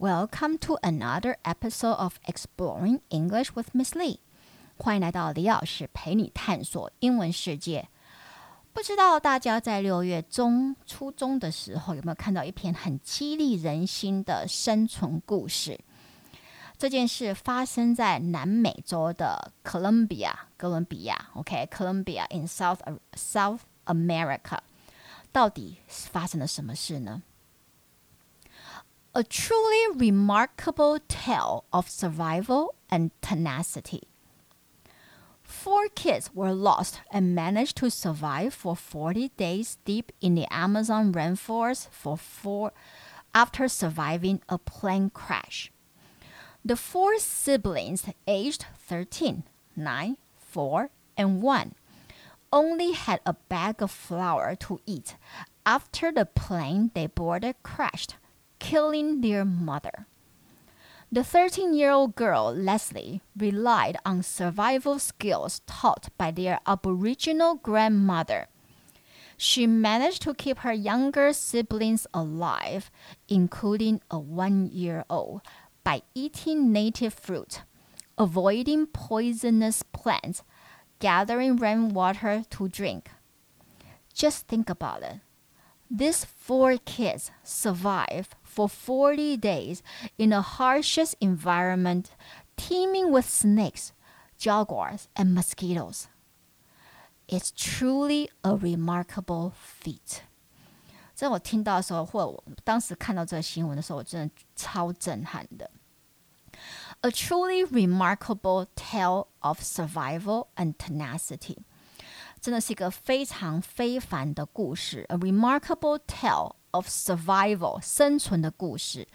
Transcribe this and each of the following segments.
Welcome to another episode of Exploring English with Miss Lee。欢迎来到李老师陪你探索英文世界。不知道大家在六月中、初中的时候有没有看到一篇很激励人心的生存故事？这件事发生在南美洲的哥伦比亚，哥伦比亚，OK，Colombia in South South America，到底发生了什么事呢？A truly remarkable tale of survival and tenacity. Four kids were lost and managed to survive for 40 days deep in the Amazon rainforest for four after surviving a plane crash. The four siblings, aged 13, 9, 4, and 1, only had a bag of flour to eat after the plane they boarded crashed, killing their mother. The 13 year old girl, Leslie, relied on survival skills taught by their Aboriginal grandmother. She managed to keep her younger siblings alive, including a one year old, by eating native fruit, avoiding poisonous plants, gathering rainwater to drink. Just think about it. These four kids survived for 40 days in the harshest environment, teeming with snakes, jaguars, and mosquitoes. It's truly a remarkable feat. 在我听到的时候，或我当时看到这个新闻的时候，我真的超震撼的。A truly remarkable tale of survival and tenacity， 真的是一个非常非凡的故事。A remarkable tale of survival，生存的故事，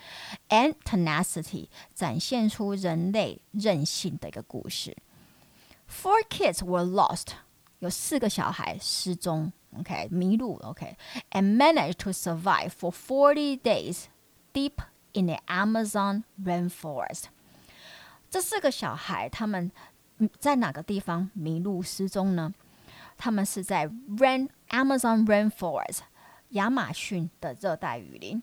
and tenacity，展现出人类韧性的一个故事。Four kids were lost，有四个小孩失踪。okay, 迷路 okay, and managed to survive for 40 days deep in the Amazon rainforest. 这四个小孩他们在哪个地方迷路失踪呢？ 他们是在 rain Amazon rainforest 亚马逊的热带雨林，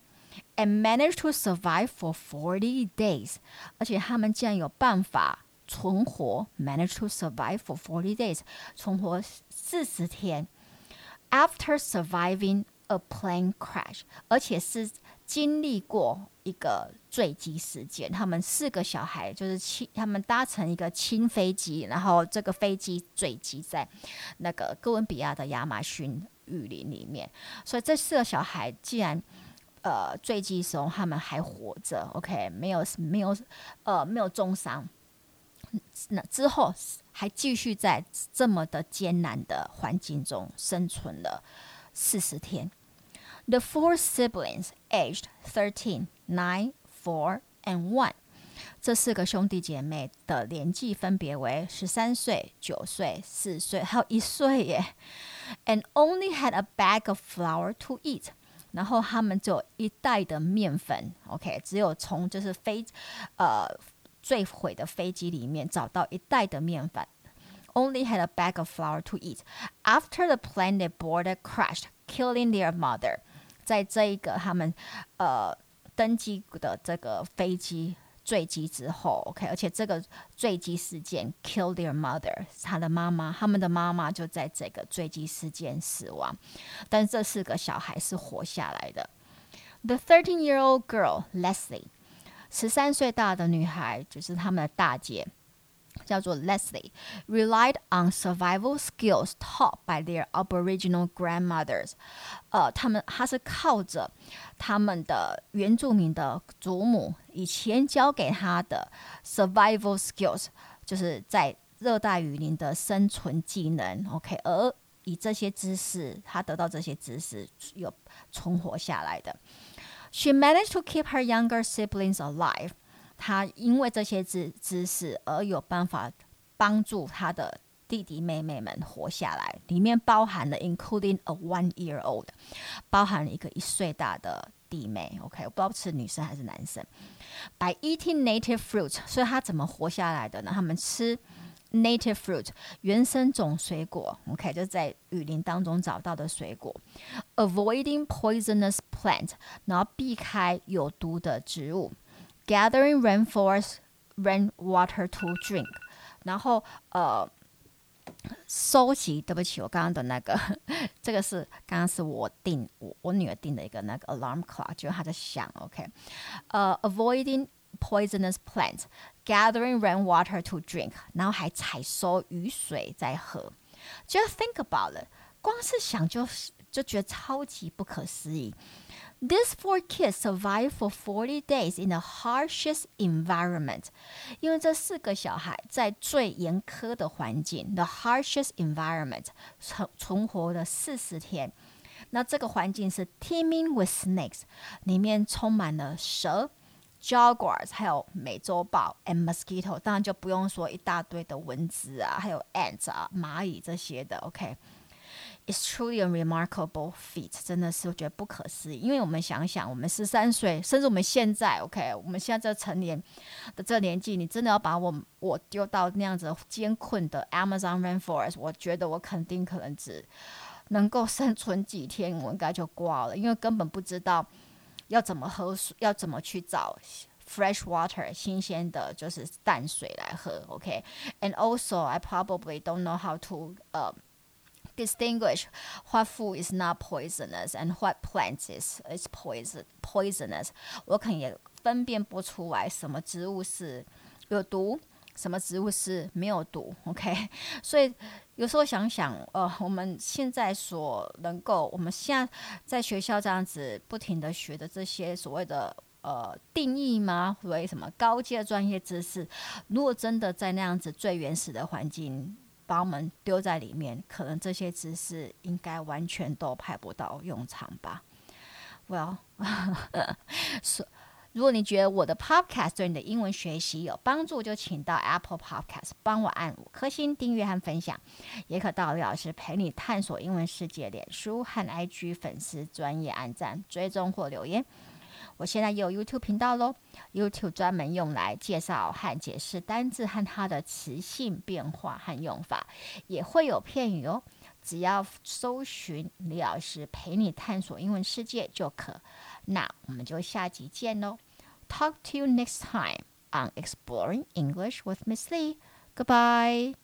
and managed to survive for forty days，而且他们竟然有办法存活，managed to survive for forty days，存活四十天。after surviving a plane crash，而且是经历过一个坠机事件。他们四个小孩就是轻，他们搭乘一个轻飞机，然后这个飞机坠机在那个哥伦比亚的亚马逊雨林里面。所以这四个小孩既然呃坠机时候他们还活着，OK，没有没有呃没有重伤。那之后还继续在这么的艰难的环境中生存了四十天。The four siblings, aged thirteen, nine, four, and one，这四个兄弟姐妹的年纪分别为十三岁、九岁、四岁，还有一岁耶。And only had a bag of flour to eat。然后他们只有一袋的面粉，OK，只有从就是非呃。坠毁的飞机里面找到一袋的面粉。Only had a bag of flour to eat. After the plane they boarded crashed, killing their mother. 在这一个他们呃登机的这个飞机坠机之后，OK，而且这个坠机事件 kill their mother，他的妈妈，他们的妈妈就在这个坠机事件死亡，但这四个小孩是活下来的。The thirteen-year-old girl Leslie 十三岁大的女孩就是他们的大姐，叫做 Leslie。Relied on survival skills taught by their Aboriginal grandmothers。呃，他们她是靠着他们的原住民的祖母以前教给她的 survival skills，就是在热带雨林的生存技能。OK，而以这些知识，她得到这些知识，有存活下来的。She managed to keep her younger siblings alive. 他因为这些知知识而有办法帮助他的弟弟妹妹们活下来，里面包含了 including a one year old，包含了一个一岁大的弟妹。OK，我不知道是女生还是男生。By eating native fruit，所以他怎么活下来的呢？他们吃。native fruit 原生种水果，OK，就在雨林当中找到的水果。Avoiding poisonous plant，然后避开有毒的植物。gathering rainforest rainwater to drink，然后呃。收集，对不起，我刚刚的那个，这个是刚刚是我定我我女儿定的一个那个 alarm clock，就是她在响，OK，呃、uh,，avoiding poisonous plants, gathering rainwater to drink，然后还采收雨水在喝。Just think about it，光是想就就觉得超级不可思议。 These four kids survived for forty days in the harshest environment，因为这四个小孩在最严苛的环境，the harshest environment 存存活了四十天。那这个环境是 teeming with snakes，里面充满了蛇。jaguars，还有美洲豹，and mosquito，当然就不用说一大堆的蚊子啊，还有 ants 啊，蚂蚁这些的。 OK，it's truly a remarkable feat，真的是我觉得不可思议。因为我们想想，我们十三岁，甚至我们现在，OK，我们现在这成年的这年纪，你真的要把我我丢到那样子艰困的 Amazon rainforest，我觉得我肯定可能只能够生存几天，我应该就挂了，因为根本不知道。要怎么喝水？要怎么去找 fresh water 新鲜的，就是淡水来喝？OK，and also I probably don't know how to uh Distinguish what food is not poisonous and what plants is is poison poisonous。我可能也分辨不出来什么植物是有毒。什么植物是没有毒？OK，所以有时候想想，呃，我们现在所能够，我们现在在学校这样子不停的学的这些所谓的呃定义吗？为什么高阶专业知识？如果真的在那样子最原始的环境把我们丢在里面，可能这些知识应该完全都派不到用场吧？Well，是。如果你觉得我的 Podcast 对你的英文学习有帮助，就请到 Apple Podcast 帮我按五颗星订阅和分享，也可到李老师陪你探索英文世界脸书和 IG 粉丝专业按赞追踪或留言。我现在有 YouTube 频道喽，YouTube 专门用来介绍和解释单字和它的词性变化和用法，也会有片语哦。只要搜寻李老师陪你探索英文世界就可。那我们就下集见喽！Talk to you next time on Exploring English with Miss Lee. Goodbye.